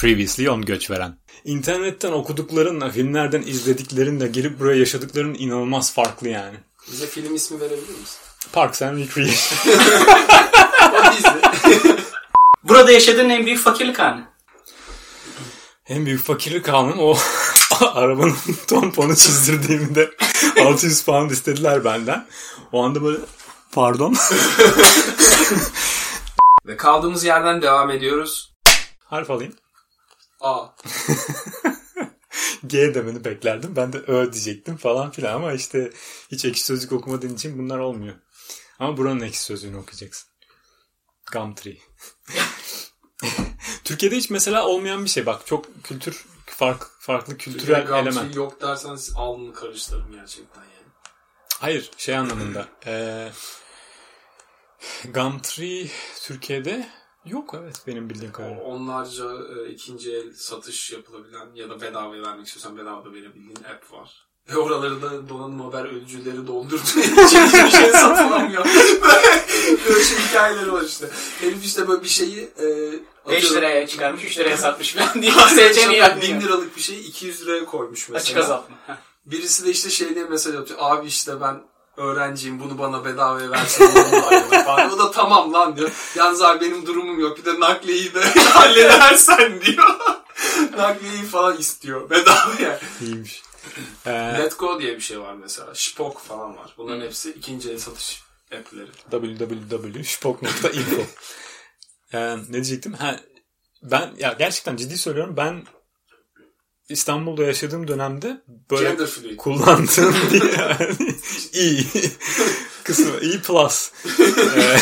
Previously on göç veren. İnternetten okuduklarınla, filmlerden izlediklerinle girip buraya yaşadıkların inanılmaz farklı yani. Bize film ismi verebilir misin? Parks and Recreation. Burada yaşadığın en büyük fakirlik anı. en büyük fakirlik anım o arabanın tamponu çizdirdiğimde 600 pound istediler benden. O anda böyle pardon. Ve kaldığımız yerden devam ediyoruz. Harf alayım. A. G demeni beklerdim. Ben de Ö diyecektim falan filan ama işte hiç ekşi sözlük okumadığın için bunlar olmuyor. Ama buranın ekşi sözlüğünü okuyacaksın. Gumtree. Türkiye'de hiç mesela olmayan bir şey. Bak çok kültür fark, farklı kültürel Türkiye'de element. Yok dersen alnını karıştırırım gerçekten yani. Hayır şey anlamında. Eee Gumtree Türkiye'de yok evet benim bildiğim kadarıyla. Onlarca e, ikinci el satış yapılabilen ya da bedava vermek istiyorsan bedava da verebildiğin app var. Ve oraları da donanım haber ölücüleri doldurduğu için hiçbir şey satılamıyor. Böyle, böyle şey hikayeleri var işte. Herif işte böyle bir şeyi e, 5 atıyorum- liraya çıkarmış 3 liraya satmış falan diye seçeneği yapmıyor. bin liralık bir şeyi 200 liraya koymuş mesela. Açık azaltma. Birisi de işte şey diye mesaj atıyor. Abi işte ben öğrenciyim bunu bana bedavaya versin. falan. O da tamam lan diyor. Yalnız abi benim durumum yok. Bir de nakliyeyi de halledersen diyor. nakliyeyi falan istiyor. Bedavaya. İyiymiş. Eee Let Go diye bir şey var mesela. Shipok falan var. Bunların hepsi ikinci el satış app'leri. www.shpok.info Ee, ne diyecektim? Ha, ben ya gerçekten ciddi söylüyorum. Ben İstanbul'da yaşadığım dönemde böyle kullandığım bir yani, iyi kısmı iyi plus Ee,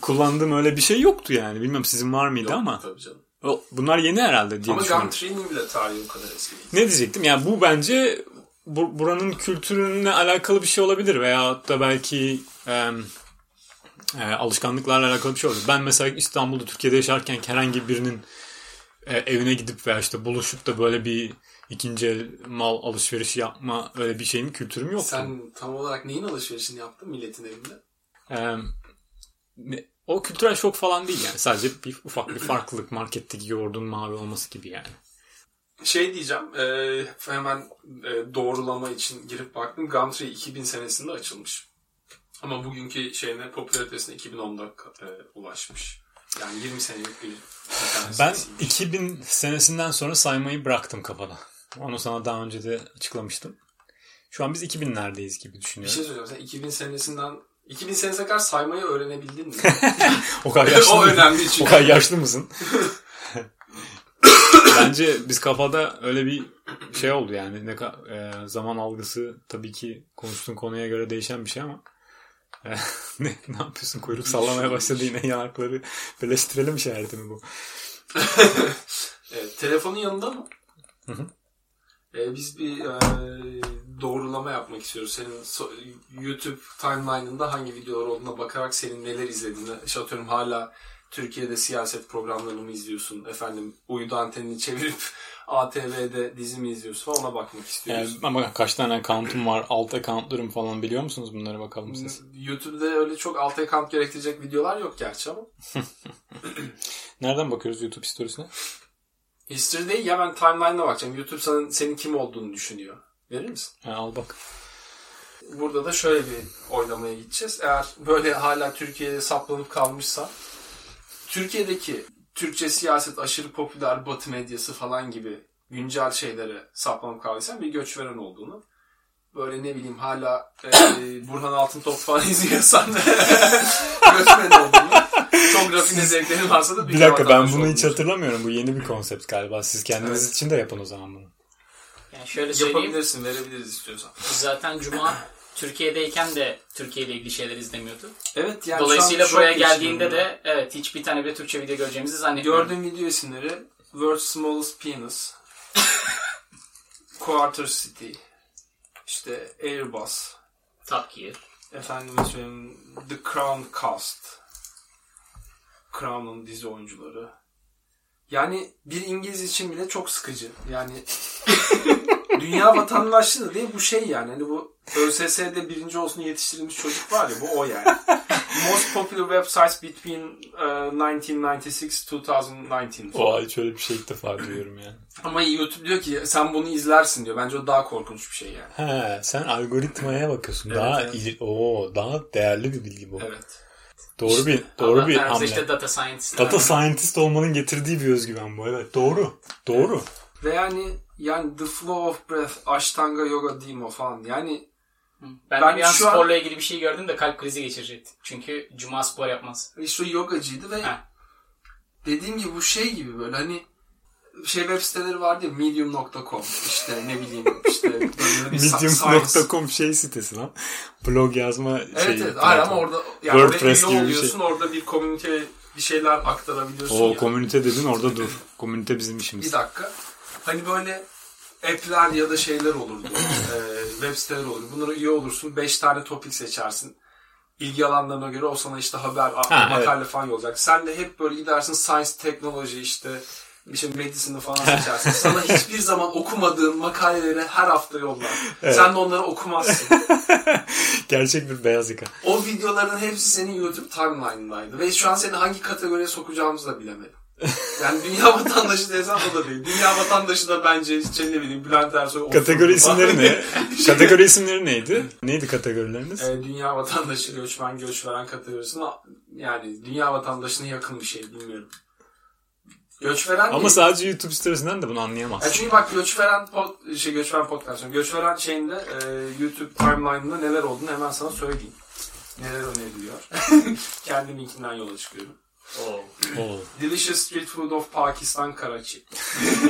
kullandığım öyle bir şey yoktu yani. Bilmem sizin var mıydı Yok, ama Tabii canım. o, bunlar yeni herhalde diye Ama. Gumtree'nin bile tarihi o kadar eski. Ne diyecektim? Yani bu bence bu, buranın kültürüne alakalı bir şey olabilir veya da belki e, e, alışkanlıklarla alakalı bir şey olabilir. Ben mesela İstanbul'da Türkiye'de yaşarken herhangi birinin e, evine gidip veya işte buluşup da böyle bir ikinci el mal alışverişi yapma öyle bir şeyin kültürüm yok. Sen tam olarak neyin alışverişini yaptın milletin evinde? E, ne- o kültürel şok falan değil yani. Sadece bir ufak bir farklılık marketteki yoğurdun mavi olması gibi yani. Şey diyeceğim, e, hemen e, doğrulama için girip baktım. Gumtree 2000 senesinde açılmış. Ama bugünkü şeyine, popülaritesine 2010'da e, ulaşmış. Yani 20 senelik bir Ben sitesiymiş. 2000 senesinden sonra saymayı bıraktım kafada. Onu sana daha önce de açıklamıştım. Şu an biz 2000'lerdeyiz gibi Bir düşünüyorum. şey söyleyeceğim. Sen 2000 senesinden 2000 senesine kadar saymayı öğrenebildin mi? o kadar yaşlı o önemli O çünkü. kadar yaşlı mısın? Bence biz kafada öyle bir şey oldu yani. Ne ka- e, zaman algısı tabii ki konuştuğun konuya göre değişen bir şey ama ne, ne yapıyorsun? Kuyruk sallamaya başladı yine yanakları birleştirelim işareti mi bu? Evet, telefonun yanında mı? Hı hı. Ee, biz bir e, doğrulama yapmak istiyoruz. Senin so- YouTube timeline'ında hangi videolar olduğuna bakarak senin neler izlediğini. İşte atıyorum hala Türkiye'de siyaset programlarını mı izliyorsun? Efendim uydu antenini çevirip ATV'de dizi mi izliyorsun falan ona bakmak istiyoruz. Yani, ama kaç tane account'um var, alt account'larım falan biliyor musunuz bunları bakalım siz. YouTube'da öyle çok alt account gerektirecek videolar yok gerçi ama. Nereden bakıyoruz YouTube storiesine? History değil ya ben timeline'ına bakacağım. YouTube senin, senin kim olduğunu düşünüyor. Verir misin? Ha, al bak. Burada da şöyle bir oylamaya gideceğiz. Eğer böyle hala Türkiye'de saplanıp kalmışsa Türkiye'deki Türkçe siyaset aşırı popüler Batı medyası falan gibi güncel şeylere saplanıp kaldıysan bir göçveren olduğunu böyle ne bileyim hala e, Burhan Altıntop falan izliyorsan göçmen olduğunu çok rafine zevklerin varsa da Bir dakika ben bunu hiç olduğunu hatırlamıyorum. Bu yeni bir konsept galiba. Siz kendiniz Evet. için de yapın o zaman bunu. Yani şöyle söyleyeyim. Yapabilirsin, verebiliriz istiyorsan. Zaten Cuma Türkiye'deyken de Türkiye ile ilgili şeyler izlemiyordu. Evet yani Dolayısıyla buraya geldiğinde de evet hiçbir tane bile Türkçe video göreceğimizi zannetmiyorum. Gördüğüm video isimleri World's Smallest Penis Quarter City işte Airbus Top Gear. efendime söyleyeyim The Crown Cast Crown'un dizi oyuncuları yani bir İngiliz için bile çok sıkıcı yani dünya vatandaşlığı da değil bu şey yani hani bu ÖSS'de birinci olsun yetiştirilmiş çocuk var ya bu o yani Most popular websites between uh, 1996-2019. O hiç öyle bir şey ilk defa duyuyorum yani. Ama YouTube diyor ki sen bunu izlersin diyor. Bence o daha korkunç bir şey yani. He, sen algoritmaya bakıyorsun. Evet, daha evet. ili- oo, daha değerli bir bilgi bu. Evet. Doğru bir doğru bir hamle. işte data scientist. Data scientist olmanın getirdiği bir özgüven bu. Evet, doğru. Doğru. Ve yani yani The Flow of Breath, Ashtanga Yoga Demo falan. Yani Ben, Ben bir an şu an- sporla ilgili bir şey gördüm de kalp krizi geçirecektim. Çünkü cuma spor yapmaz. işte o yogacıydı ve Ha. dediğim gibi bu şey gibi böyle hani şey web siteleri vardı ya medium.com işte ne bileyim işte Medium.com şey sitesi lan. Blog yazma Evet şeyi. evet hayır ama orada yani WordPress oraya üye gibi bir şey. oluyorsun orada bir komünite bir şeyler aktarabiliyorsun O komünite dedin orada dur. Komünite bizim işimiz. Bir dakika. Hani böyle app'ler ya da şeyler olurdu. Ee, web siteler olurdu. Bunlara üye olursun. 5 tane topik seçersin. İlgi alanlarına göre o sana işte haber, Ha, makale falan yollayacak. Sen de hep böyle gidersin science, teknoloji işte işte medicine falan seçersin. Sana hiçbir zaman okumadığın makaleleri her hafta yollar. Sen de onları okumazsın. Gerçek bir beyaz yaka. O videoların hepsi senin YouTube timeline'ındaydı. Ve şu an seni hangi kategoriye sokacağımızı da bilemedim. Yani dünya vatandaşı desem o da değil. Dünya vatandaşı da bence işte ne bileyim Bülent Ersoy. Kategori isimleri ne? kategori isimleri neydi? Neydi kategorileriniz? Ee, dünya vatandaşı göçmen göç veren kategorisine yani dünya vatandaşına yakın bir şey bilmiyorum. Göç veren Ama değil. sadece YouTube sitesinden de bunu Ya anlayamazsın. çünkü bak göç veren pod, şey göç veren podcast. Göç veren şeyinde e, YouTube timeline'ında neler olduğunu hemen sana söyleyeyim. Neler öneriliyor. Kendi linkinden yola çıkıyorum. Oo. Oo. Delicious Street Food of Pakistan Karachi.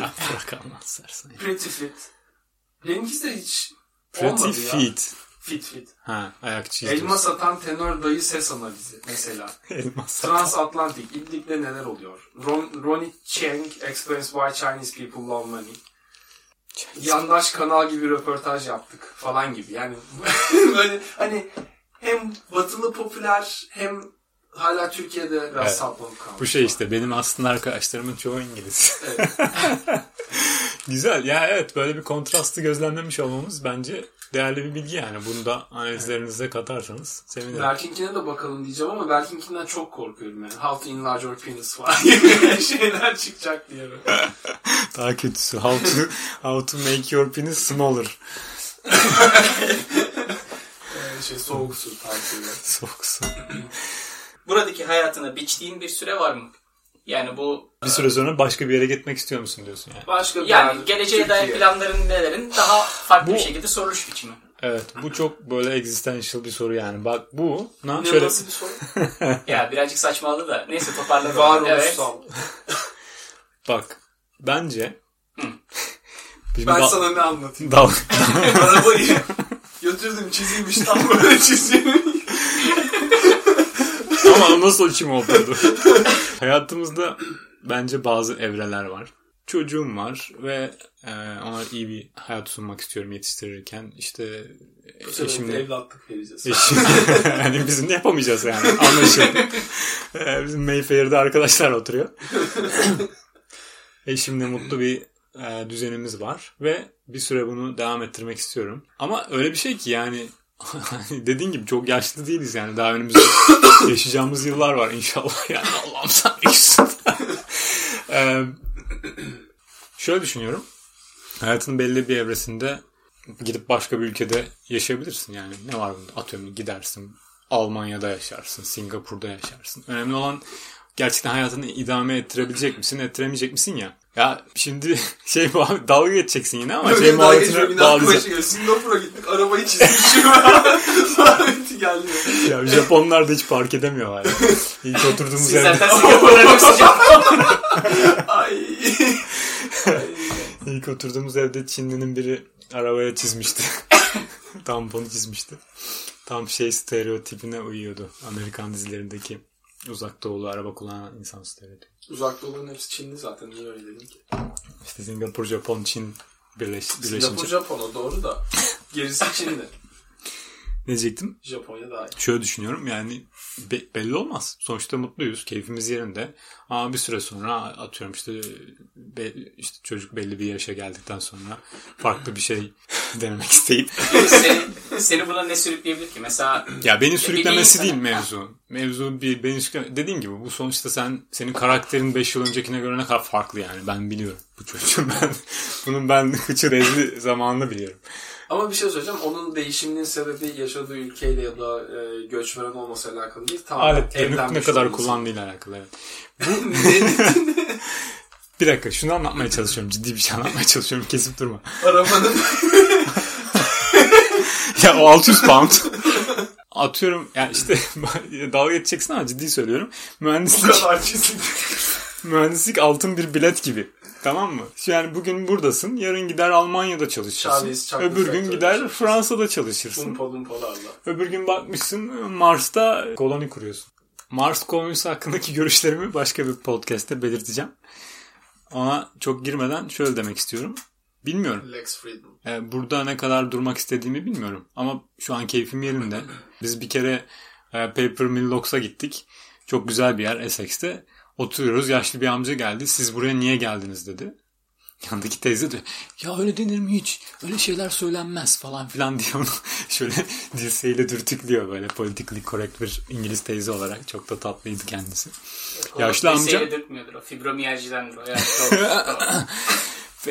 Ya bırak Allah sersen. Pretty Fit. Benimkisi de hiç olmadı Pretty ya. Fit Fit. Ha ayak çizdi. Elma satan tenör dayı ses analizi mesela. Elma Transatlantik. İdlik'te neler oluyor? Ron, Ronnie Cheng explains why Chinese people love money. Yandaş kanal gibi röportaj yaptık falan gibi. Yani böyle hani hem batılı popüler hem hala Türkiye'de biraz Evet. saplanıp kalmış. Bu şey işte benim aslında arkadaşlarımın çoğu İngiliz. Evet. Güzel. Ya evet böyle bir kontrastı gözlemlemiş olmamız bence değerli bir bilgi yani. Bunu da analizlerinize katarsanız sevinirim. Berkinkine de bakalım diyeceğim ama Berkinkinden çok korkuyorum yani. How to enlarge your penis falan şeyler çıkacak diye. Daha kötüsü. How to, how to make your penis smaller. Ee, şey soğuk su tarzıyla. Soğuk su. Buradaki hayatına biçtiğin bir süre var mı? Yani bu Bir süre sonra başka bir yere gitmek istiyor musun diyorsun yani. Başka bir yani yer, geleceğe dair planların nelerin daha farklı Bu- bir şekilde soruluş biçimi. Evet bu çok böyle existential bir soru yani. Bak bu na, Ne şöyle nasıl bir soru? Ya birazcık saçmaladı da neyse toparladım. Evet. Varoluşsal. bak bence Bizim Ben da- sana ne anlatayım? dal- Arabayı götürdüm çizilmiş tam böyle çizilmiş. Ama nasıl içim oturdu? Hayatımızda bence bazı evreler var. Çocuğum var ve e, ona iyi bir hayat sunmak istiyorum yetiştirirken. İşte Şimdi eşimle... evlatlık vereceğiz. Eşim, yani bizim ne yapamayacağız yani anlaşıldı. E, bizim Mayfair'de arkadaşlar oturuyor. Eşimle mutlu bir e, düzenimiz var ve bir süre bunu devam ettirmek istiyorum. Ama öyle bir şey ki yani dediğin gibi çok yaşlı değiliz yani daha önümüzde yaşayacağımız yıllar var inşallah yani Allah'ım sen iyisin. Ee, şöyle düşünüyorum. Hayatının belli bir evresinde gidip başka bir ülkede yaşayabilirsin yani. Ne var bunda? Atıyorum gidersin. Almanya'da yaşarsın. Singapur'da yaşarsın. Önemli olan gerçekten hayatını idame ettirebilecek misin, ettiremeyecek misin ya. Ya şimdi şey dalga geçeceksin yine ama şey daha geçiyor, muhabbetine bağlayacağım. şey. Singapur'a gittik arabayı çizmişim. Muhabbeti geldi. Ya Japonlar da hiç fark edemiyorlar. Yani. İlk oturduğumuz Siz zaten çok sıcak. Ay. ilk oturduğumuz evde Çinli'nin biri arabaya çizmişti. Tamponu çizmişti. Tam şey stereotipine uyuyordu. Amerikan dizilerindeki uzak doğulu araba kullanan insan stereotipi. Uzak doğuların hepsi Çinli zaten. Niye öyle dedin ki? İşte Singapur, Japon, Çin birleş, Singapur, birleşince. Japon'a doğru da. Gerisi Çinli. Ne diyecektim? Japonya daha iyi. Şöyle düşünüyorum yani be- belli olmaz. Sonuçta mutluyuz. Keyfimiz yerinde. Ama bir süre sonra atıyorum işte, be- işte çocuk belli bir yaşa geldikten sonra farklı bir şey denemek isteyip seni, seni buna ne sürükleyebilir ki? Mesela Ya beni sürüklemesi değil mevzu. Mevzu bir beni sürükleme. Dediğim gibi bu sonuçta sen senin karakterin 5 yıl öncekine göre ne kadar farklı yani. Ben biliyorum bu çocuğun ben bunun ben hıçı rezli zamanını biliyorum. Ama bir şey söyleyeceğim. Onun değişiminin sebebi yaşadığı ülkeyle ya da e, göçmen olmasıyla alakalı değil. Tamamen Aletlerini ne kadar olması. kullandığıyla alakalı evet. Bir dakika şunu anlatmaya çalışıyorum. Ciddi bir şey anlatmaya çalışıyorum. Kesip durma. Arabanın ya o 600 pound. Atıyorum yani işte dalga geçeceksin ama ciddi söylüyorum. bu Mühendislik kadar çizildi. Mühendislik altın bir bilet gibi. Tamam mı? Yani bugün buradasın, yarın gider Almanya'da çalışırsın. Chocolate Öbür gün gider çalışırsın. Fransa'da çalışırsın. Umpa. Öbür gün bakmışsın Mars'ta koloni kuruyorsun. Mars kolonisi hakkındaki görüşlerimi başka bir podcast'te belirteceğim. Ama çok girmeden şöyle demek istiyorum. Bilmiyorum. Lex Friedman. Ee, burada ne kadar durmak istediğimi bilmiyorum. Ama şu an keyfim yerinde. Biz bir kere e, Paper Mill Locks'a gittik. Çok güzel bir yer Essex'te. Oturuyoruz. Yaşlı bir amca geldi. Siz buraya niye geldiniz dedi. Yandaki teyze de ya öyle denir mi hiç? Öyle şeyler söylenmez falan filan diye onu şöyle dirseğiyle dürtüklüyor böyle politically correct bir İngiliz teyze olarak. Çok da tatlıydı kendisi. Yaşlı amca- dürtmüyordur o. Fibromiyaljidendir o. Çok-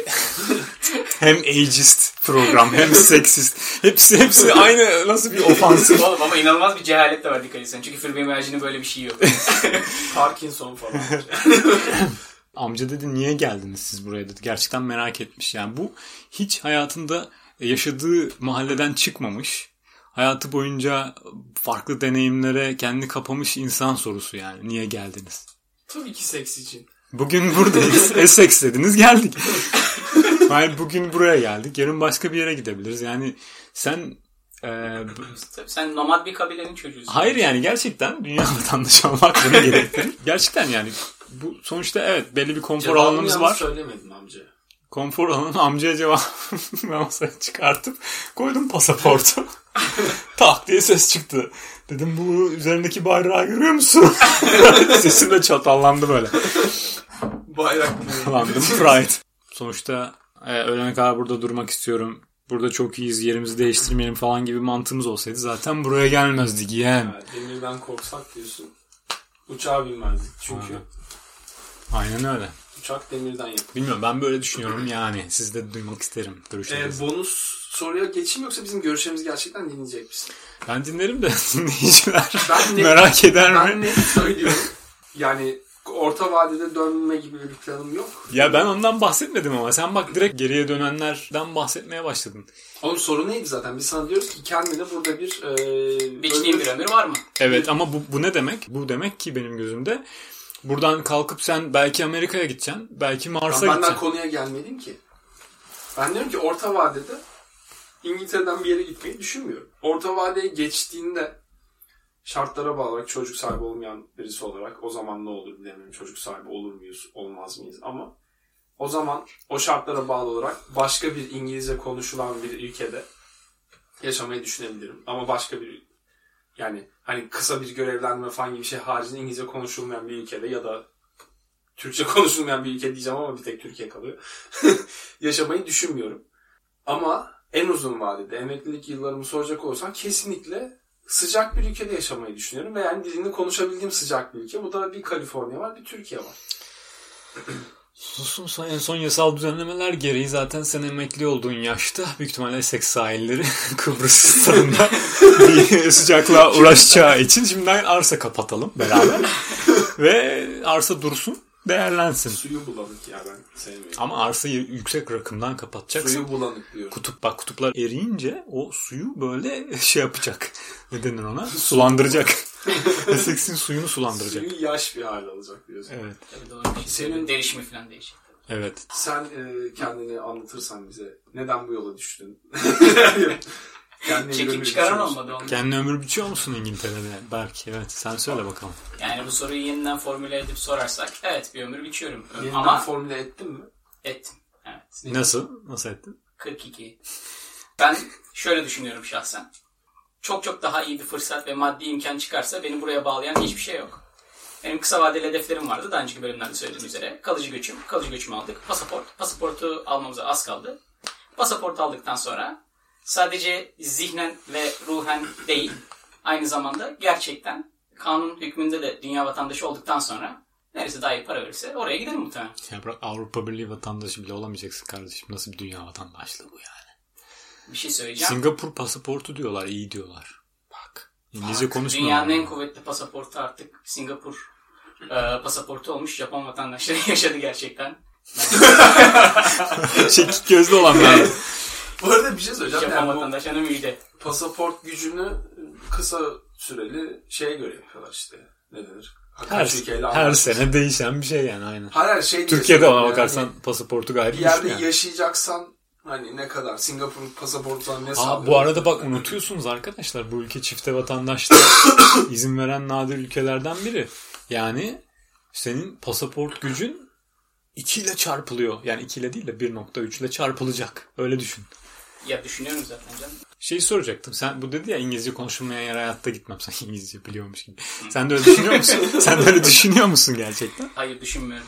Hem ageist program hem seksist. Hepsi hepsi aynı nasıl bir ofansif. Oğlum ama inanılmaz bir cehalet de var dikkat etsen. Çünkü fibromiyalcinin böyle bir şeyi yok. Parkinson falan. Amca dedi niye geldiniz siz buraya dedi. Gerçekten merak etmiş. Yani bu hiç hayatında yaşadığı mahalleden çıkmamış. Hayatı boyunca farklı deneyimlere kendi kapamış insan sorusu yani. Niye geldiniz? Tabii ki seks için. Bugün buradayız. Essex dediniz geldik. Hayır bugün buraya geldik. Yarın başka bir yere gidebiliriz. Yani sen e, Tabii sen nomad bir kabilenin çocuğusun. Hayır yani gerçekten dünya vatandaşı olmak bunu gerektirir. Gerçekten yani bu sonuçta evet belli bir konfor Cevabını alanımız var. söylemedin amca. Konfor alanı amcaya cevap ben masaya çıkartıp koydum pasaportu. tak diye ses çıktı. Dedim bu üzerindeki bayrağı görüyor musun? Sesim de çatallandı böyle. Bayrak Landım Pride. Sonuçta e, ölene kadar burada durmak istiyorum. Burada çok iyiyiz yerimizi değiştirmeyelim falan gibi mantığımız olsaydı zaten buraya gelmezdik yeğen. Yani demirden korksak diyorsun. Uçağa binmezdik çünkü. Aynen öyle. Uçak demirden yapılır. Bilmiyorum ben böyle düşünüyorum yani. Siz de duymak isterim Ee, görüşlerinizi. bonus soruya geçeyim yoksa bizim görüşlerimizi gerçekten dinleyecek misin? Ben dinlerim de dinleyiciler Ben ne- merak eder Ben mi? ne söylüyorum? Yani orta vadede dönme gibi bir planım yok. Ya ben ondan bahsetmedim ama sen bak direkt geriye dönenlerden bahsetmeye başladın. Onun soru neydi zaten? Biz sana diyoruz ki kendine burada bir... E, Biçtiğin bir ömür var mı? Evet ama bu, bu ne demek? Bu demek ki benim gözümde buradan kalkıp sen belki Amerika'ya gideceksin. Belki Mars'a Ben benden gideceksin. konuya gelmedim ki. Ben diyorum ki orta vadede İngiltere'den bir yere gitmeyi düşünmüyorum. Orta vadeye geçtiğinde şartlara bağlı olarak çocuk sahibi olmayan birisi olarak o zaman ne olur bilemiyorum. Çocuk sahibi olur muyuz, olmaz mıyız ama o zaman o şartlara bağlı olarak başka bir İngilizce konuşulan bir ülkede yaşamayı düşünebilirim. Ama başka bir yani hani kısa bir görevlendirme falan gibi şey haricinde İngilizce konuşulmayan bir ülkede ya da Türkçe konuşulmayan bir ülke diyeceğim ama bir tek Türkiye kalıyor. Yaşamayı düşünmüyorum. Ama en uzun vadede emeklilik yıllarımı soracak olursan kesinlikle sıcak bir ülkede yaşamayı düşünüyorum. Ve yani dilini konuşabildiğim sıcak bir ülke. Bu da bir Kaliforniya var, bir Türkiye var. Son, en son yasal düzenlemeler gereği zaten sen emekli olduğun yaşta büyük ihtimalle Essex sahilleri Kıbrıs stadında bir sıcaklığa uğraşacağı için şimdiden arsa kapatalım beraber. Ve arsa dursun değerlensin. Suyu bulanık ya ben sevmiyorum. Ama arsayı yüksek rakımdan kapatacaksın. Suyu bulanık diyorum. Kutup bak kutuplar eriyince o suyu böyle şey yapacak. Ne denir ona? Sulandıracak. Essex'in suyunu sulandıracak. Suyu yaş bir hale alacak diyorsun. Evet. Tabii doğru bir şey. Derişimi falan değişik. Evet. Sen e, kendini anlatırsan bize neden bu yola düştün? Çekip ömür çıkaran olmadı onu. Kendine ömür biçiyor musun İngiltere'de? Belki evet. Sen söyle bakalım. Yani bu soruyu yeniden formüle edip sorarsak evet bir ömür biçiyorum. Yeniden Ama formüle ettin mi? ettim. Evet. Nasıl? Nasıl ettin? 42. Ben şöyle düşünüyorum şahsen. çok çok daha iyi bir fırsat ve maddi imkan çıkarsa beni buraya bağlayan hiçbir şey yok. Benim kısa vadeli hedeflerim vardı. Daha önceki bölümlerde söylediğim üzere. Kalıcı göçüm. Kalıcı göçümü aldık. Pasaport. Pasaportu almamıza az kaldı. Pasaport aldıktan sonra sadece zihnen ve ruhen değil, aynı zamanda gerçekten kanun hükmünde de dünya vatandaşı olduktan sonra neresi daha iyi para verirse oraya giderim muhtemelen. Ya bırak Avrupa Birliği vatandaşı bile olamayacaksın kardeşim. Nasıl bir dünya vatandaşlığı bu yani? Bir şey söyleyeceğim. Singapur pasaportu diyorlar, iyi diyorlar. Bak. İngilizce konuşmuyorlar. Dünyanın en kuvvetli pasaportu artık Singapur e, pasaportu olmuş. Japon vatandaşları yaşadı gerçekten. Çekik gözlü olanlar. Bu arada bir şey söyleyeceğim. Japon Yani bu vatandaşlarına müjde. pasaport gücünü kısa süreli şeye göre yapıyorlar işte. Ne denir? her, ülkeyle her anlaşmış. sene değişen bir şey yani aynen. Hayır hayır, şey Türkiye'de ona bakarsan yani pasaportu gayet bir yerde yani. yaşayacaksan hani ne kadar Singapur pasaportuna ne Aa, bu arada bak unutuyorsunuz arkadaşlar bu ülke çifte vatandaşlığa izin veren nadir ülkelerden biri. Yani senin pasaport gücün 2 ile çarpılıyor. Yani 2 ile değil de 1.3 ile çarpılacak. Öyle düşün. Ya düşünüyorum zaten canım. Şeyi soracaktım. Sen bu dedi ya İngilizce konuşulmayan yere hayatta gitmem. Sen İngilizce biliyormuş gibi. Sen de öyle düşünüyor musun? Sen de öyle düşünüyor musun gerçekten? Hayır düşünmüyorum.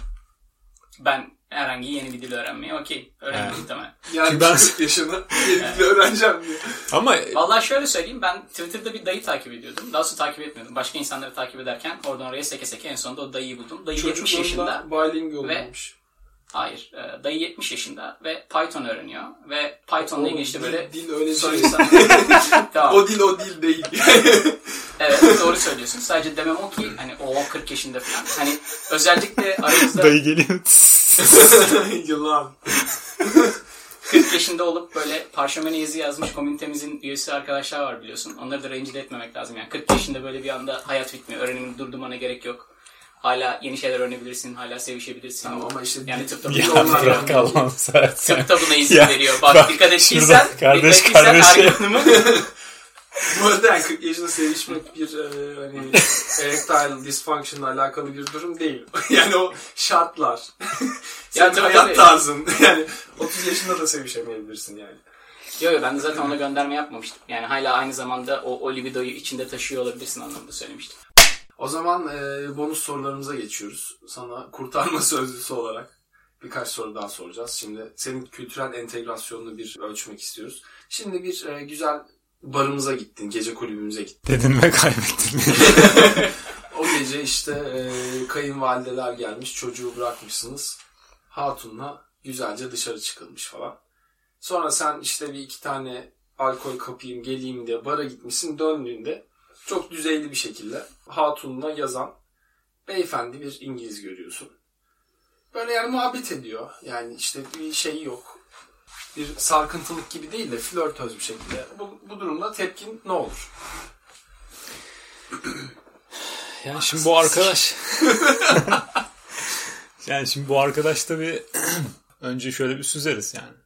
Ben herhangi yeni bir dil öğrenmeye okey. Öğrenmem Evet. muhtemelen. Yani Ben- 40 yaşına gelip öğreneceğim diyor. Ama Vallahi şöyle söyleyeyim ben Twitter'da bir dayı takip ediyordum. Daha sonra takip etmiyordum. Başka insanları takip ederken oradan oraya seke seke en sonunda o dayıyı buldum. Dayı 70 yaşında. bilingual Ve- olmuş. Hayır. e, Dayı 70 yaşında ve Python öğreniyor. Ve Python'la ilgili işte böyle Dil, dil öyle şey. tamam. o dil o dil değil. Evet doğru söylüyorsun. Sadece demem o ki hani o 40 yaşında falan. Hani özellikle aramızda dayı geliyor. Yılan. 40 yaşında olup böyle parşömene yazı yazmış komünitemizin üyesi arkadaşlar var biliyorsun. Onları da rencide etmemek lazım. Yani 40 yaşında böyle bir anda hayat bitmiyor. Öğrenimin durdurmana gerek yok. Hala yeni şeyler öğrenebilirsin. Hala sevişebilirsin. Tamam ama işte yani tıpta ya onlar bırak yani. Allah'ını seversen. tıpta buna izin Ya, veriyor. Bak, bak, dikkat ettiysen, şurada kardeş dikkat ettiysen argümanımı Bu arada yani 40 yaşında sevişmek bir e, hani erectile dysfunction'la alakalı bir durum değil. yani o şartlar. Senin tabii, hayat tabii. tarzın. Yani 30 yaşında da sevişemeyebilirsin yani. Yok yok ben de zaten ona gönderme yapmamıştım. Yani hala aynı zamanda o, o libidoyu içinde taşıyor olabilirsin anlamında söylemiştim. O zaman e, bonus sorularımıza geçiyoruz. Sana kurtarma sözlüsü olarak birkaç soru daha soracağız. Şimdi senin kültürel entegrasyonunu bir ölçmek istiyoruz. Şimdi bir e, güzel barımıza gittin, gece kulübümüze gittin. Dedin ve kaybettin. O gece işte e, kayınvalideler gelmiş, çocuğu bırakmışsınız. Hatunla güzelce dışarı çıkılmış falan. Sonra sen işte bir iki tane alkol kapayım geleyim diye bara gitmişsin. Döndüğünde çok düzeyli bir şekilde hatunla yazan beyefendi bir İngiliz görüyorsun. Böyle yani muhabbet ediyor. Yani işte bir şey yok. Bir sarkıntılık gibi değil de flörtöz bir şekilde. Bu, bu durumda tepkin ne olur? Yani şimdi bu arkadaş... yani şimdi bu arkadaş tabii önce şöyle bir süzeriz yani.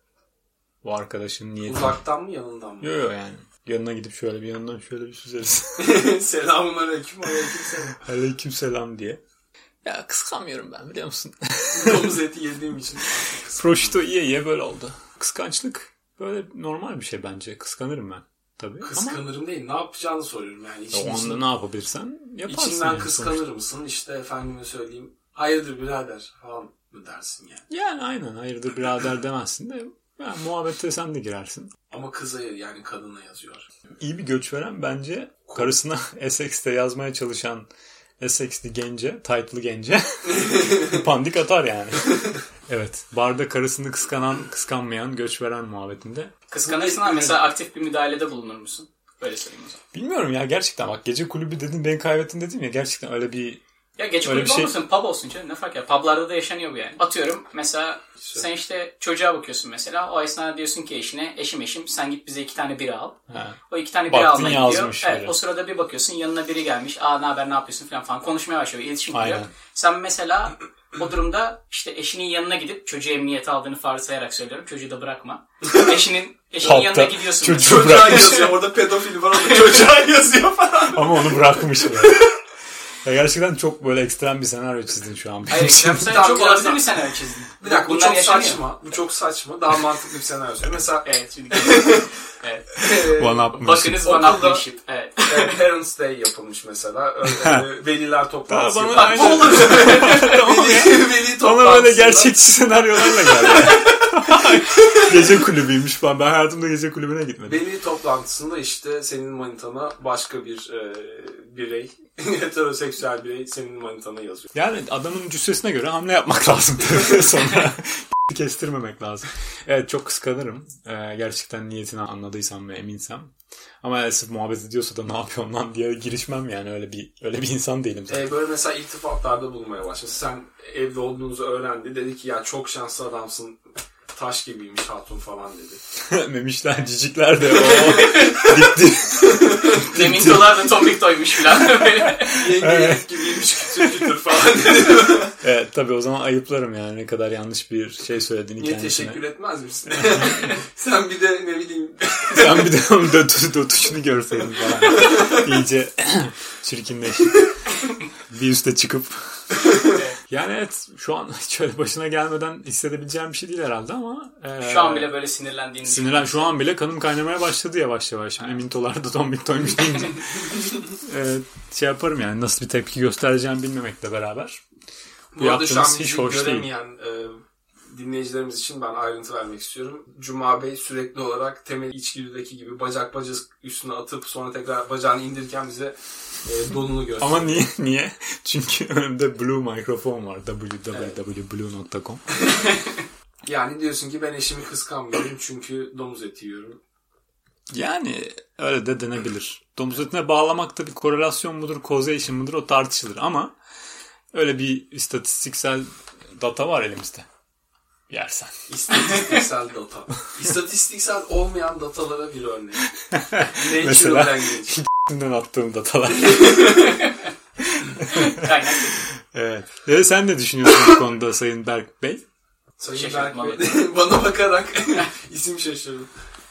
Bu arkadaşın niyeti. Uzaktan mı yanından mı? Yok yok yani. Yanına gidip şöyle bir yanından şöyle bir süzeriz. Selamun aleyküm aleyküm selam. Aleyküm selam diye. Ya kıskanmıyorum ben biliyor musun? Domuz eti yediğim için. Proşito yiye yiye böyle oldu. Kıskançlık böyle normal bir şey bence. Kıskanırım ben. Tabii. Ama Kıskanırım değil. Ne yapacağını soruyorum yani. o İçin, anda ne yapabilirsen yaparsın. içinden yani kıskanır sonuçta. mısın? İşte efendime söyleyeyim. Hayırdır birader falan mı dersin yani. Yani aynen hayırdır birader demezsin de yani muhabbete sen de girersin. Ama kıza yani kadına yazıyor. İyi bir göç veren bence karısına Essex'te yazmaya çalışan Essex'li gence, title'lı gence pandik atar yani. evet. Barda karısını kıskanan, kıskanmayan göç veren muhabbetinde. Kıskanırsın ama mesela aktif bir müdahalede bulunur musun? Böyle söyleyeyim o zaman. Bilmiyorum ya gerçekten bak gece kulübü dedin beni kaybettin dedim ya gerçekten öyle bir Ya geç Öyle kulüp bir şey- olmasın pub olsun canım ne fark eder. Publarda da yaşanıyor bu yani. Atıyorum mesela sen işte çocuğa bakıyorsun mesela. O esnada diyorsun ki eşine eşim eşim sen git bize iki tane bira al. ha, O iki tane bira Baktın almaya gidiyor. Evet, biri. o sırada bir bakıyorsun yanına biri gelmiş. Aa ne haber ne yapıyorsun falan falan konuşmaya başlıyor. iletişim kuruyor. Sen mesela o durumda işte eşinin yanına gidip çocuğu emniyete aldığını farsayarak söylüyorum. Çocuğu da bırakma. Eşinin eşinin Halkta yanına gidiyorsun. çocuğu Çocuğa bırakmış. yazıyor. Orada pedofil var. Orada çocuğa yazıyor falan. ama onu bırakmış. yani. Ya gerçekten çok böyle ekstrem bir senaryo çizdin şu an. Hayır ekstrem sen Tamam, çok olabilir bir senaryo çizdin. Bir dakika bu Bunlar çok saçma. Bu çok saçma. Daha mantıklı bir senaryo. Mesela Evet şimdi evet. One up Bakınız one upmanship. Evet. Parents Day yapılmış mesela. Veliler toplantısı. bana Bak, aynı- olur. veli, veli Bana böyle toplantısında- gerçekçi senaryolarla geldi. gece kulübüymüş falan. Ben hayatımda gece kulübüne gitmedim. Veli toplantısında işte senin manitana başka bir e, birey, heteroseksüel birey senin manitana yazıyor. Yani adamın cüssesine göre hamle yapmak lazım tabii. Sonra kestirmemek lazım. Evet çok kıskanırım. Ee, gerçekten niyetini anladıysam ve eminsem. Ama sırf muhabbet ediyorsa da ne yapıyorsun lan diye girişmem yani öyle bir öyle bir insan değilim zaten. E, böyle mesela iltifatlarda bulunmaya başladı. Sen evde olduğunuzu öğrendi. Dedi ki ya çok şanslı adamsın. Taş gibiymiş hatun falan dedi. Memişler, cicikler de o gitti. Demintolar da Tomik toymuş falan. Böyle. Yenge evet. gibiymiş kütür kütür falan dedi. Evet tabii o zaman ayıplarım yani ne kadar yanlış bir şey söylediğini Niye kendisine. teşekkür etmez misin? Sen bir de ne bileyim Sen bir de onun dötü, dötüşünü görseydin falan. İyice çirkinleş. Bir üste çıkıp. Yani evet şu an hiç öyle başına gelmeden hissedebileceğim bir şey değil herhalde ama. e, Şu an bile böyle sinirlendiğini Sinirlen şu an bile kanım kaynamaya başladı yavaş yavaş. Şimdi Mintolar da tombik toymuş deyince. Evet, şey yaparım yani nasıl bir tepki göstereceğimi bilmemekle beraber. Bu Bu arada şu an yaptığınız hiç hoş değil. e, dinleyicilerimiz için ben ayrıntı vermek istiyorum. Cuma Bey sürekli olarak temel içgüdüdeki gibi bacak bacak üstüne atıp sonra tekrar bacağını indirirken bize e, donunu gösteriyor. Ama niye? Niye? Çünkü önümde Blue mikrofon var. www.blue.com Yani diyorsun ki ben eşimi kıskanmıyorum çünkü domuz eti yiyorum. Yani öyle de denebilir. Domuz etine bağlamakta bir korelasyon mudur, causation mudur o tartışılır ama öyle bir istatistiksel data var elimizde. Yersen. İstatistiksel data. İstatistiksel olmayan datalara bir örnek. Nature Mesela- Şimdiden attığım datalar. Kaynak evet. Ve sen ne düşünüyorsun bu konuda Sayın Berk Bey? Sayın Berk. Bey bana bakarak isim şaşırdım.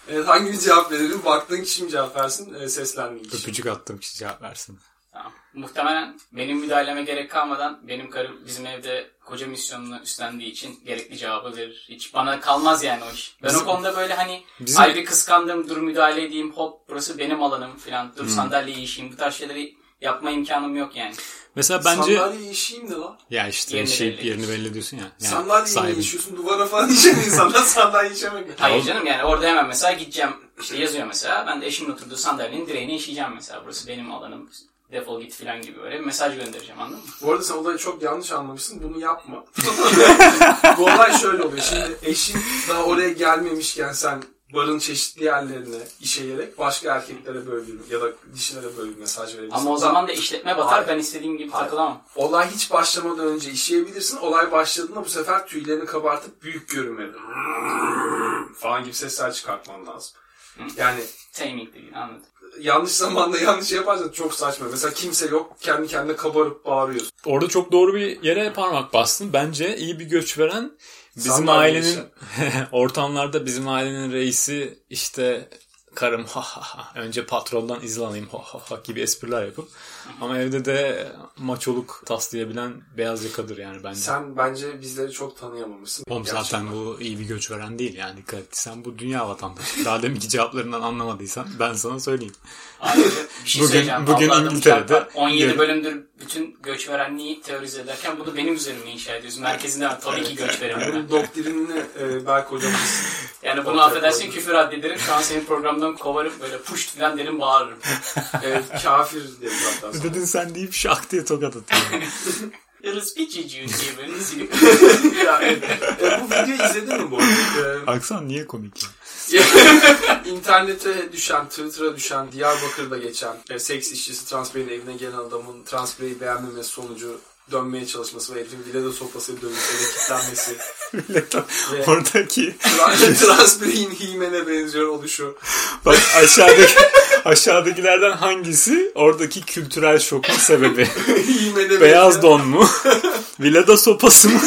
Evet, hangi bir cevap verelim? Baktığın kişi mi cevap versin? E, seslendiğin kişi. Öpücük attığım kişi cevap versin. Tamam. Muhtemelen benim müdahaleme gerek kalmadan benim karım bizim evde koca misyonunu üstlendiği için gerekli cevabı verir. Hiç bana kalmaz yani o iş. Ben Bizim- o konuda böyle hani Bizim- ayrı kıskandım, dur müdahale edeyim, hop burası benim alanım falan, Hmm. dur sandalyeyi işeyim. Bu tarz şeyleri yapma imkanım yok yani. Mesela bence Sandalye işeyim de lan. ya işte Yerini şey, belli yerini belli ediyorsun ya. Yani Sandalyeyi sahibin. işiyorsun duvara falan işen insanlar sandalye işemek. Hayır canım yani orada hemen mesela gideceğim işte yazıyor mesela ben de eşimin oturduğu sandalyenin direğine işeyeceğim mesela. Burası benim alanım defol git falan gibi böyle bir mesaj göndereceğim anladın mı? Bu arada sen olayı çok yanlış anlamışsın. Bunu yapma. Bu olay şöyle oluyor. Şimdi eşin daha oraya gelmemişken sen barın çeşitli yerlerine işeyerek başka erkeklere böyle ya da dişilere böyle bir mesaj verebilirsin. Ama o zaman da işletme batar Hayır. ben istediğim gibi Hayır. takılamam. Olay hiç başlamadan önce işleyebilirsin. Olay başladığında bu sefer tüylerini kabartıp büyük görünmeli. falan gibi sesler çıkartman lazım. Yani Taming değil anladım. Yanlış zamanda yanlış yaparsan çok saçma. Mesela kimse yok kendi kendine kabarıp bağırıyorsun. Orada çok doğru bir yere parmak bastın. Bence iyi bir göç veren bizim Sandalye ailenin ortamlarda bizim ailenin reisi işte karım ha ha ha önce patrondan izin alayım ha ha ha gibi espriler yapıp ama evde de maçoluk taslayabilen beyaz yakadır yani bence. Sen bence bizleri çok tanıyamamışsın. Oğlum Gerçekten. zaten bu iyi bir göç veren değil yani dikkat etsen bu dünya vatandaşı. Daha deminki cevaplarından anlamadıysan ben sana söyleyeyim. Ayrıca bir şey Bugün- söyleyeceğim. bugün İngiltere'de- çarpar. 17 Gör- bölümdür bütün göç verenliği teorize ederken bunu benim üzerime inşa ediyoruz. Merkezinde var tabii ki göç verelim. Bunun doktrinini e, Berk hocamız Yani bunu affedersin küfür addederim. Şu an senin programdan kovarım böyle puşt falan derim bağırırım. e, kafir dedi hatta. sonra. Dedin sen deyip şak diye tokat atıyor. Irıspici diye böyle silip. ya, e, e, bu videoyu izledin mi bu arada? Aksan niye komik ya? E, İnternete düşen, Twitter'a düşen, Diyarbakır'da geçen e, seks işçisi trans bireyin evine gelen adamın trans bireyi beğenmemesi sonucu dönmeye çalışması ve herifin vileda sopasıyla dövüp eve kilitlenmesi. Ve- Oradaki Trans, bireyin himene benziyor oluşu. Bak aşağıdaki aşağıdakilerden hangisi oradaki kültürel şokun sebebi? Beyaz don mu? Vilada sopası mı?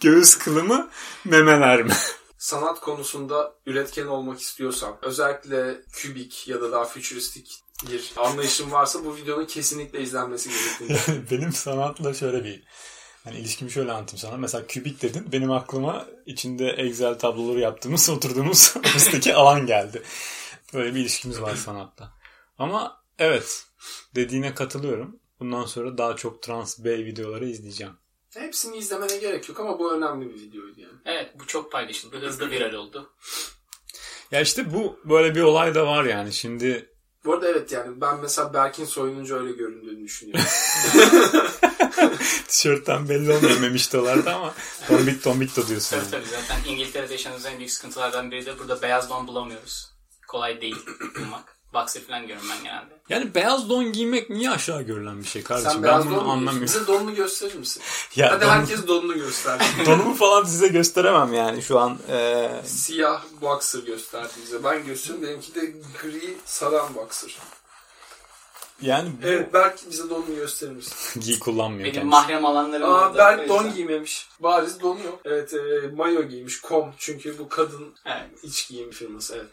Göğüs kılı mı? Memeler mi? sanat konusunda üretken olmak istiyorsan, özellikle kübik ya da daha fütüristik bir anlayışın varsa bu videonun kesinlikle izlenmesi gerektiğini benim sanatla şöyle bir hani ilişkimi şöyle anlatayım sana. Mesela kübik dedin. Benim aklıma içinde Excel tabloları yaptığımız, oturduğumuz ofisteki alan geldi. Böyle bir ilişkimiz var sanatla. Ama evet dediğine katılıyorum. Bundan sonra daha çok Trans B videoları izleyeceğim. Hepsini izlemene gerek yok ama bu önemli bir videoydu yani. Evet bu çok paylaşıldı. Hızlı viral oldu. Ya işte bu böyle bir olay da var yani. Şimdi Bu arada evet yani ben mesela Berkin soyununca öyle göründüğünü düşünüyorum. tişörtten belli olmuyor memiştolarda ama tombik tombik da diyorsun. Tabii tabii zaten İngiltere'de yaşadığımız en büyük sıkıntılardan biri de burada beyaz don bulamıyoruz. Kolay değil bulmak. Boxer falan görüyorum ben genelde. Yani beyaz don giymek niye aşağı görülen bir şey kardeşim? Sen ben beyaz bunu don anlamıyorum. Bize donunu gösterir misin? Ya Hadi don- herkes donunu göster. donumu falan size gösteremem yani şu an. Ee, Siyah boxer gösterdi bize. Ben gösteriyorum. Benimki de gri saran boxer. yani bu Evet Berk bize donunu gösterir misin? giy kullanmıyor Benim kendisi. mahrem alanlarım Aa burada. Berk don giymemiş. Bariz donu yok. Evet e, mayo giymiş. Kom. Çünkü bu kadın Evet. iç giyim firması. Evet.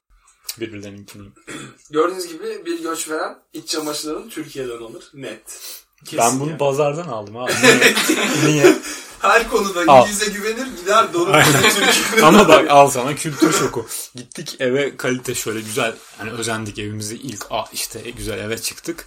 Birbirlerinkini. Gördüğünüz gibi bir göç veren iç çamaşırlarını Türkiye'den alır. Net. Kesin ben bunu yani. pazardan aldım abi. Niye? Niye? Her konuda Al. İngilizce güvenir gider. Türkiye'den Ama bak al sana kültür şoku. Gittik eve kalite şöyle güzel hani özendik evimizi ilk ah işte güzel eve çıktık.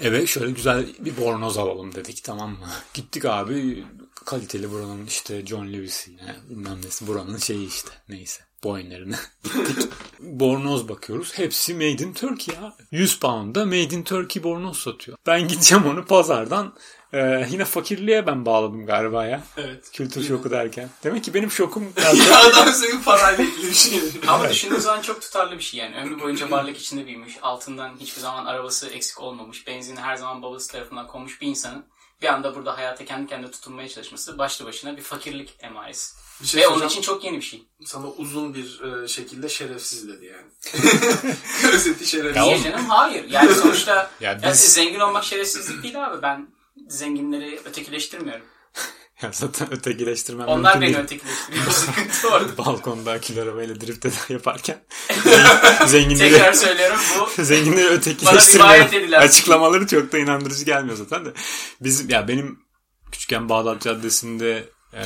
Eve şöyle güzel bir bornoz alalım dedik tamam mı? Gittik abi kaliteli buranın işte John Lewis yine bilmem nesi buranın şeyi işte neyse boyunlarını gittik. bornoz bakıyoruz. Hepsi made in Turkey ya. 100 pound'a made in Turkey bornoz satıyor. Ben gideceğim onu pazardan ee, yine fakirliğe ben bağladım galiba ya. Evet. Kültür şoku derken. Demek ki benim şokum Ya adam senin parayla ilgili bir şey. Ama düşündüğün zaman çok tutarlı bir şey yani. Ömrü boyunca varlık içinde büyümüş. Altından hiçbir zaman arabası eksik olmamış. Benzini her zaman babası tarafından konmuş bir insanın bir anda burada hayata kendi kendine tutunmaya çalışması başlı başına bir fakirlik emaresi. Bir şey Ve onun için çok yeni bir şey. Sana uzun bir e, şekilde şerefsiz dedi yani. Özeti şerefsiz. Niye canım? Hayır. Yani sonuçta Ya yani biz- zengin olmak şerefsizlik değil abi. Ben zenginleri ötekileştirmiyorum. Ya zaten ötekileştirmem Onlar mümkün beni değil. ötekileştiriyor. Sıkıntı orada. Balkonda kül arabayla drift eder yaparken zenginleri, Tekrar söylüyorum bu zenginleri edilen- Açıklamaları çok da inandırıcı gelmiyor zaten de. Bizim ya benim küçükken Bağdat Caddesi'nde e,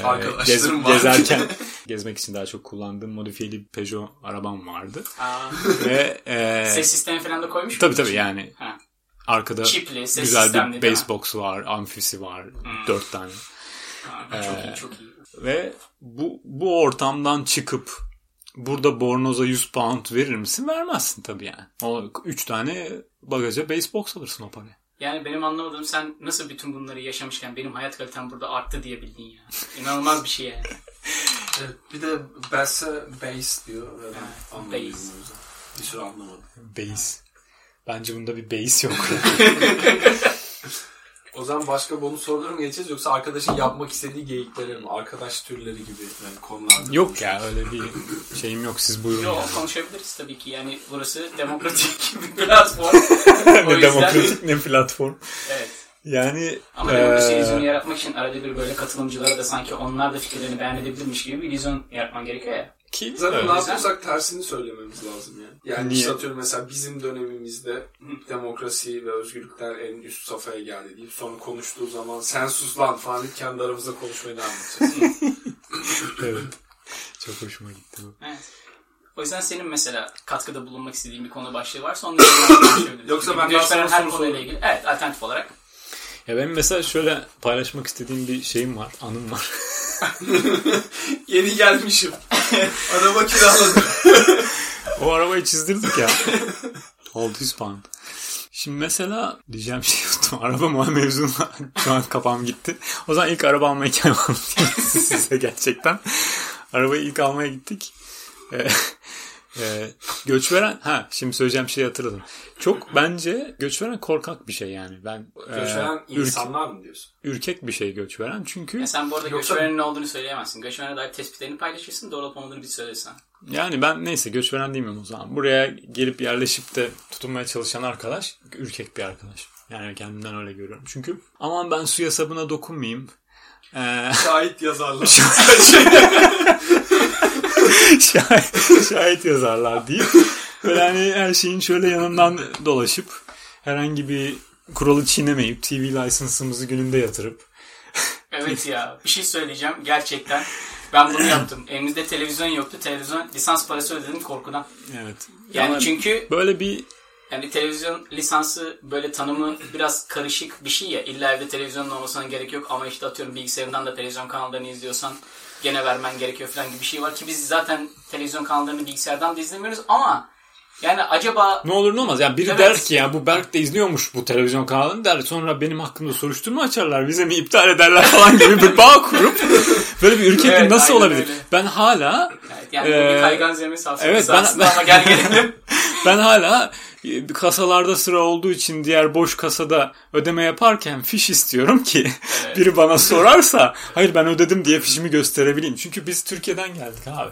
gez- gezerken gezmek için daha çok kullandığım modifiyeli Peugeot arabam vardı. Aa, Ve e, ses sistemi falan da koymuş tabii tabii yani Ha. arkada Çipli, ses güzel bir bass box var, amfisi var, dört tane. Ha, çok iyi çok iyi. Ve bu, bu ortamdan çıkıp burada bornoza 100 pound verir misin? Vermezsin tabii yani. O 3 tane bagaja base box alırsın o paraya. Yani benim anlamadığım sen nasıl bütün bunları yaşamışken benim hayat kalitem burada arttı diyebildin ya. İnanılmaz bir şey yani. Evet, bir de bass'e bass diyor. Ben o yüzden. Bir süre anlamadım. Base. Bence bunda bir base yok. O zaman başka bonus sorulara mı geçeceğiz yoksa arkadaşın yapmak istediği geyiklere mi? Arkadaş türleri gibi yani konularda. yok ya öyle bir şeyim yok. Siz buyurun. Yok yani. konuşabiliriz tabii ki. Yani burası demokratik bir platform. ne yüzden demokratik ne platform. evet. Yani Ama eee, demokrasi illüzyonu yaratmak için arada bir böyle katılımcılara da sanki onlar da fikirlerini beyan edebilirmiş gibi bir illüzyon yaratman gerekiyor ya. Ki Zaten öyle. ne yapıyorsak tersini söylememiz lazım yani. Yani Niye? işte atıyorum mesela bizim dönemimizde demokrasi ve özgürlükler en üst safhaya geldi deyip sonra konuştuğu zaman sen sus lan falan kendi aramızda konuşmaya devam edeceğiz. evet. Çok hoşuma gitti bu. Evet. O yüzden senin mesela katkıda bulunmak istediğin bir konu başlığı varsa onları konuşabiliriz. Yoksa ben gösteren daha sonra her konuyla ilgili. Evet alternatif olarak. Ya benim mesela şöyle paylaşmak istediğim bir şeyim var. Anım var. Yeni gelmişim. Araba kiraladım. O arabayı çizdirdik ya. 600 pound. Şimdi mesela diyeceğim şey unuttum. Araba mı mevzuna şu an kafam gitti. O zaman ilk araba alma hikayemi size gerçekten. Arabayı ilk almaya gittik. Ee, e, göç veren, ha şimdi söyleyeceğim şeyi hatırladım. Çok bence göç veren korkak bir şey yani. Ben e, Göçveren ürk- insanlar mı diyorsun? ürkek bir şey göç veren. Çünkü Ya sen bu arada Yoksa- göçverenin ne olduğunu söyleyemezsin. Göçverene dair tespitlerini paylaşırsın. Doğru olup olmadığını bir söylesen. Yani ben neyse göç veren değilim o zaman. Buraya gelip yerleşip de tutunmaya çalışan arkadaş ürkek bir arkadaş. Yani kendimden öyle görüyorum. Çünkü aman ben suya sabuna dokunmayayım. Ee, Şahit yazarlar. şahit, şahit yazarlar deyip böyle hani her şeyin şöyle yanından dolaşıp herhangi bir kuralı çiğnemeyip TV lisansımızı gününde yatırıp Evet ya bir şey söyleyeceğim gerçekten. Ben bunu yaptım. Evimizde televizyon yoktu. Televizyon lisans parası ödedim korkudan. evet. Yani Ama çünkü böyle bir yani televizyon lisansı böyle tanımı biraz karışık bir şey ya. İlla evde televizyonun olmasına gerek yok ama işte atıyorum bilgisayarından da televizyon kanallarını izliyorsan gene vermen gerekiyor falan gibi bir şey var ki biz zaten televizyon kanallarını bilgisayardan da izlemiyoruz ama yani acaba ne olur ne olmaz. Yani biri Evet. der ki ya bu Berk de izliyormuş bu televizyon kanalını der. Sonra benim hakkımda soruşturma açarlar. Vizemi iptal ederler falan gibi bir bağ kurup böyle bir ürkeklik Evet, nasıl olabilir? öyle. Ben hala evet, yani bu bir Ee, kaygan zemin safsatası evet, ben- ama gel gelelim. Ben hala e, kasalarda sıra olduğu için diğer boş kasada ödeme yaparken fiş istiyorum ki Evet. biri bana sorarsa hayır ben ödedim diye fişimi gösterebileyim. Çünkü biz Türkiye'den geldik abi.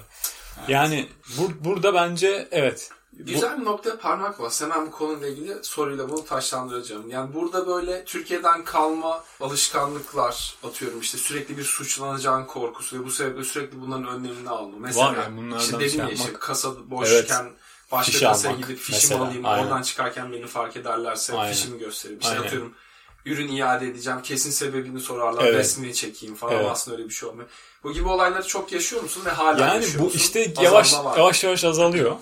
Yani bur- burada bence evet. Bu- Güzel bir noktaya parmak bas. Hemen bu konuyla ilgili soruyla bunu taşlandıracağım. Yani burada böyle Türkiye'den kalma alışkanlıklar atıyorum işte sürekli bir suçlanacağın korkusu ve bu sebeple sürekli bunların önlemini alma. Mesela Var ya, bunlardan işte şey dedin ya yapmak. işte kasa boşken başka Fişi kasaya almak gidip fişimi mesela, alayım aynen. oradan çıkarken beni fark ederlerse Aynen. fişimi göstereyim. İşte Aynen. atıyorum ürün iade edeceğim kesin sebebini sorarlar Evet. resmini çekeyim falan Evet. aslında öyle bir şey olmuyor. Bu gibi olayları çok yaşıyor musun ve hala Yani yaşıyor bu musun? işte yavaş yavaş yavaş azalıyor.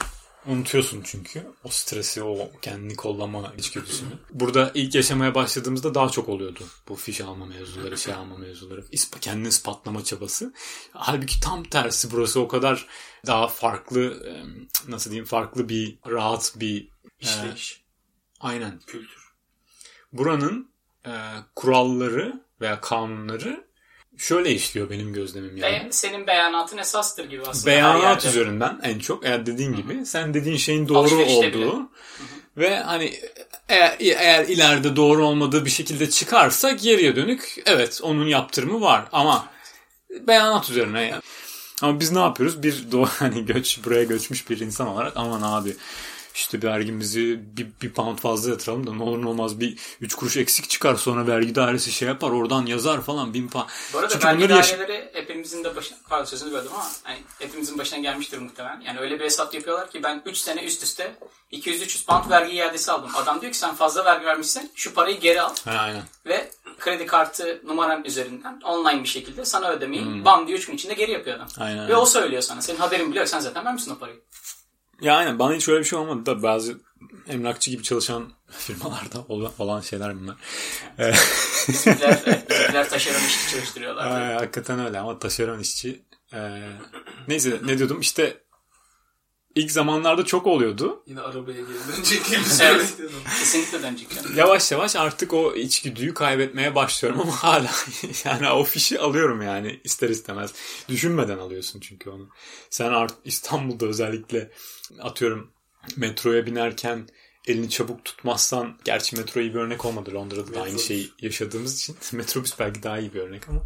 Unutuyorsun çünkü o stresi, o kendini kollama içgüdüsünü. Burada ilk yaşamaya başladığımızda daha çok oluyordu. Bu fiş alma mevzuları, şey alma mevzuları. İsp- kendini ispatlama çabası. Halbuki tam tersi burası o kadar daha farklı, e, nasıl diyeyim, farklı bir, rahat bir... İşleyiş, Aynen. kültür. Buranın e, kuralları veya kanunları şöyle işliyor benim gözlemim yani. Be- senin beyanatın esastır gibi aslında. Beyanat üzerinden en çok eğer dediğin gibi sen dediğin şeyin doğru Alışverişte olduğu ve hani eğer, eğer ileride doğru olmadığı bir şekilde çıkarsa geriye dönük evet onun yaptırımı var ama beyanat üzerine yani. Ama biz ne yapıyoruz? Bir doğu hani göç buraya göçmüş bir insan olarak aman abi işte vergimizi bir, bir pound fazla yatıralım da ne olur ne olmaz bir üç kuruş eksik çıkar sonra vergi dairesi şey yapar oradan yazar falan bin pound. Bu arada Çünkü vergi bunları yaş- daireleri hepimizin de başına, pardon sözünü böldüm ama hani hepimizin başına gelmiştir muhtemelen. Yani öyle bir hesap yapıyorlar ki ben 3 sene üst üste 200-300 pound vergi iadesi aldım. Adam diyor ki sen fazla vergi vermişsin şu parayı geri al Ha, aynen. ve kredi kartı numaran üzerinden online bir şekilde sana ödemeyi Hmm. bam diye 3 gün içinde geri yapıyor adam. Aynen. Ve o söylüyor sana. Senin haberin biliyor. Sen zaten vermişsin o parayı. Ya aynen bana hiç öyle bir şey olmadı da bazı emlakçı gibi çalışan firmalarda olan, şeyler bunlar. Ee, Bizimkiler, bizimkiler taşeron işçi çalıştırıyorlar. Ay, hakikaten öyle ama taşeron işçi. Ee, neyse ne diyordum işte ilk zamanlarda çok oluyordu. Yine arabaya geri dönecek Evet. Kesinlikle dönecek. yani. Yavaş yavaş artık o içgüdüyü kaybetmeye başlıyorum ama hala yani o fişi alıyorum yani ister istemez. Düşünmeden alıyorsun çünkü onu. Sen art İstanbul'da özellikle atıyorum metroya binerken elini çabuk tutmazsan gerçi metro iyi bir örnek olmadı Londra'da da aynı şeyi yaşadığımız için metrobüs belki daha iyi bir örnek ama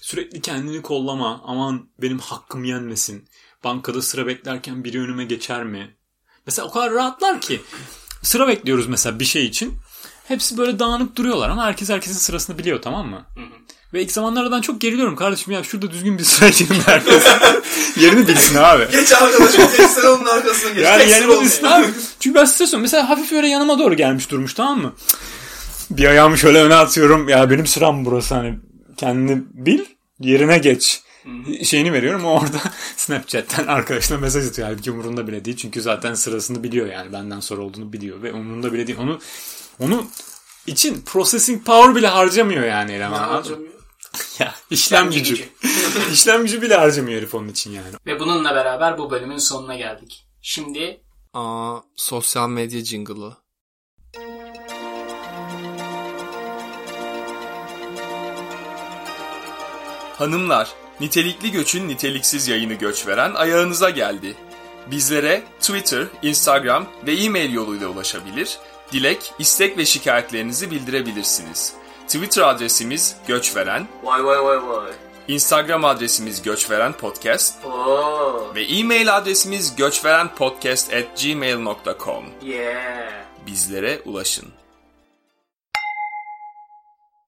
sürekli kendini kollama aman benim hakkım yenmesin bankada sıra beklerken biri önüme geçer mi mesela o kadar rahatlar ki sıra bekliyoruz mesela bir şey için hepsi böyle dağınık duruyorlar ama herkes herkesin sırasını biliyor tamam mı? Ve ilk zamanlarda ben çok geriliyorum kardeşim ya şurada düzgün bir sıra girin herkes. Yerini bilsin abi. Geç arkadaşım geç sen onun arkasına geç. Yani sıra yerini bilsin abi. Çünkü ben stres oluyorum. Mesela hafif öyle yanıma doğru gelmiş durmuş tamam mı? Bir ayağımı şöyle öne atıyorum. Ya benim sıram burası hani kendini bil yerine geç. Şeyini veriyorum o orada Snapchat'ten arkadaşına mesaj atıyor. Halbuki umurunda bile değil. Çünkü zaten sırasını biliyor yani. Benden sonra olduğunu biliyor ve umurunda bile değil. Onu onu için processing power bile harcamıyor yani eleman. Harcamıyor? Ya işlem İşlemci gücü. işlem gücü bile harcamıyor herif onun için yani. Ve bununla beraber bu bölümün sonuna geldik. Şimdi Aa, sosyal medya jingle'ı. Hanımlar, nitelikli göçün niteliksiz yayını göç veren ayağınıza geldi. Bizlere Twitter, Instagram ve e-mail yoluyla ulaşabilir, dilek, istek ve şikayetlerinizi bildirebilirsiniz. Twitter adresimiz göçveren, vay vay vay vay. Instagram adresimiz göçveren podcast Oo, ve e-mail adresimiz göçverenpodcast at gmail.com. yeah. Bizlere ulaşın.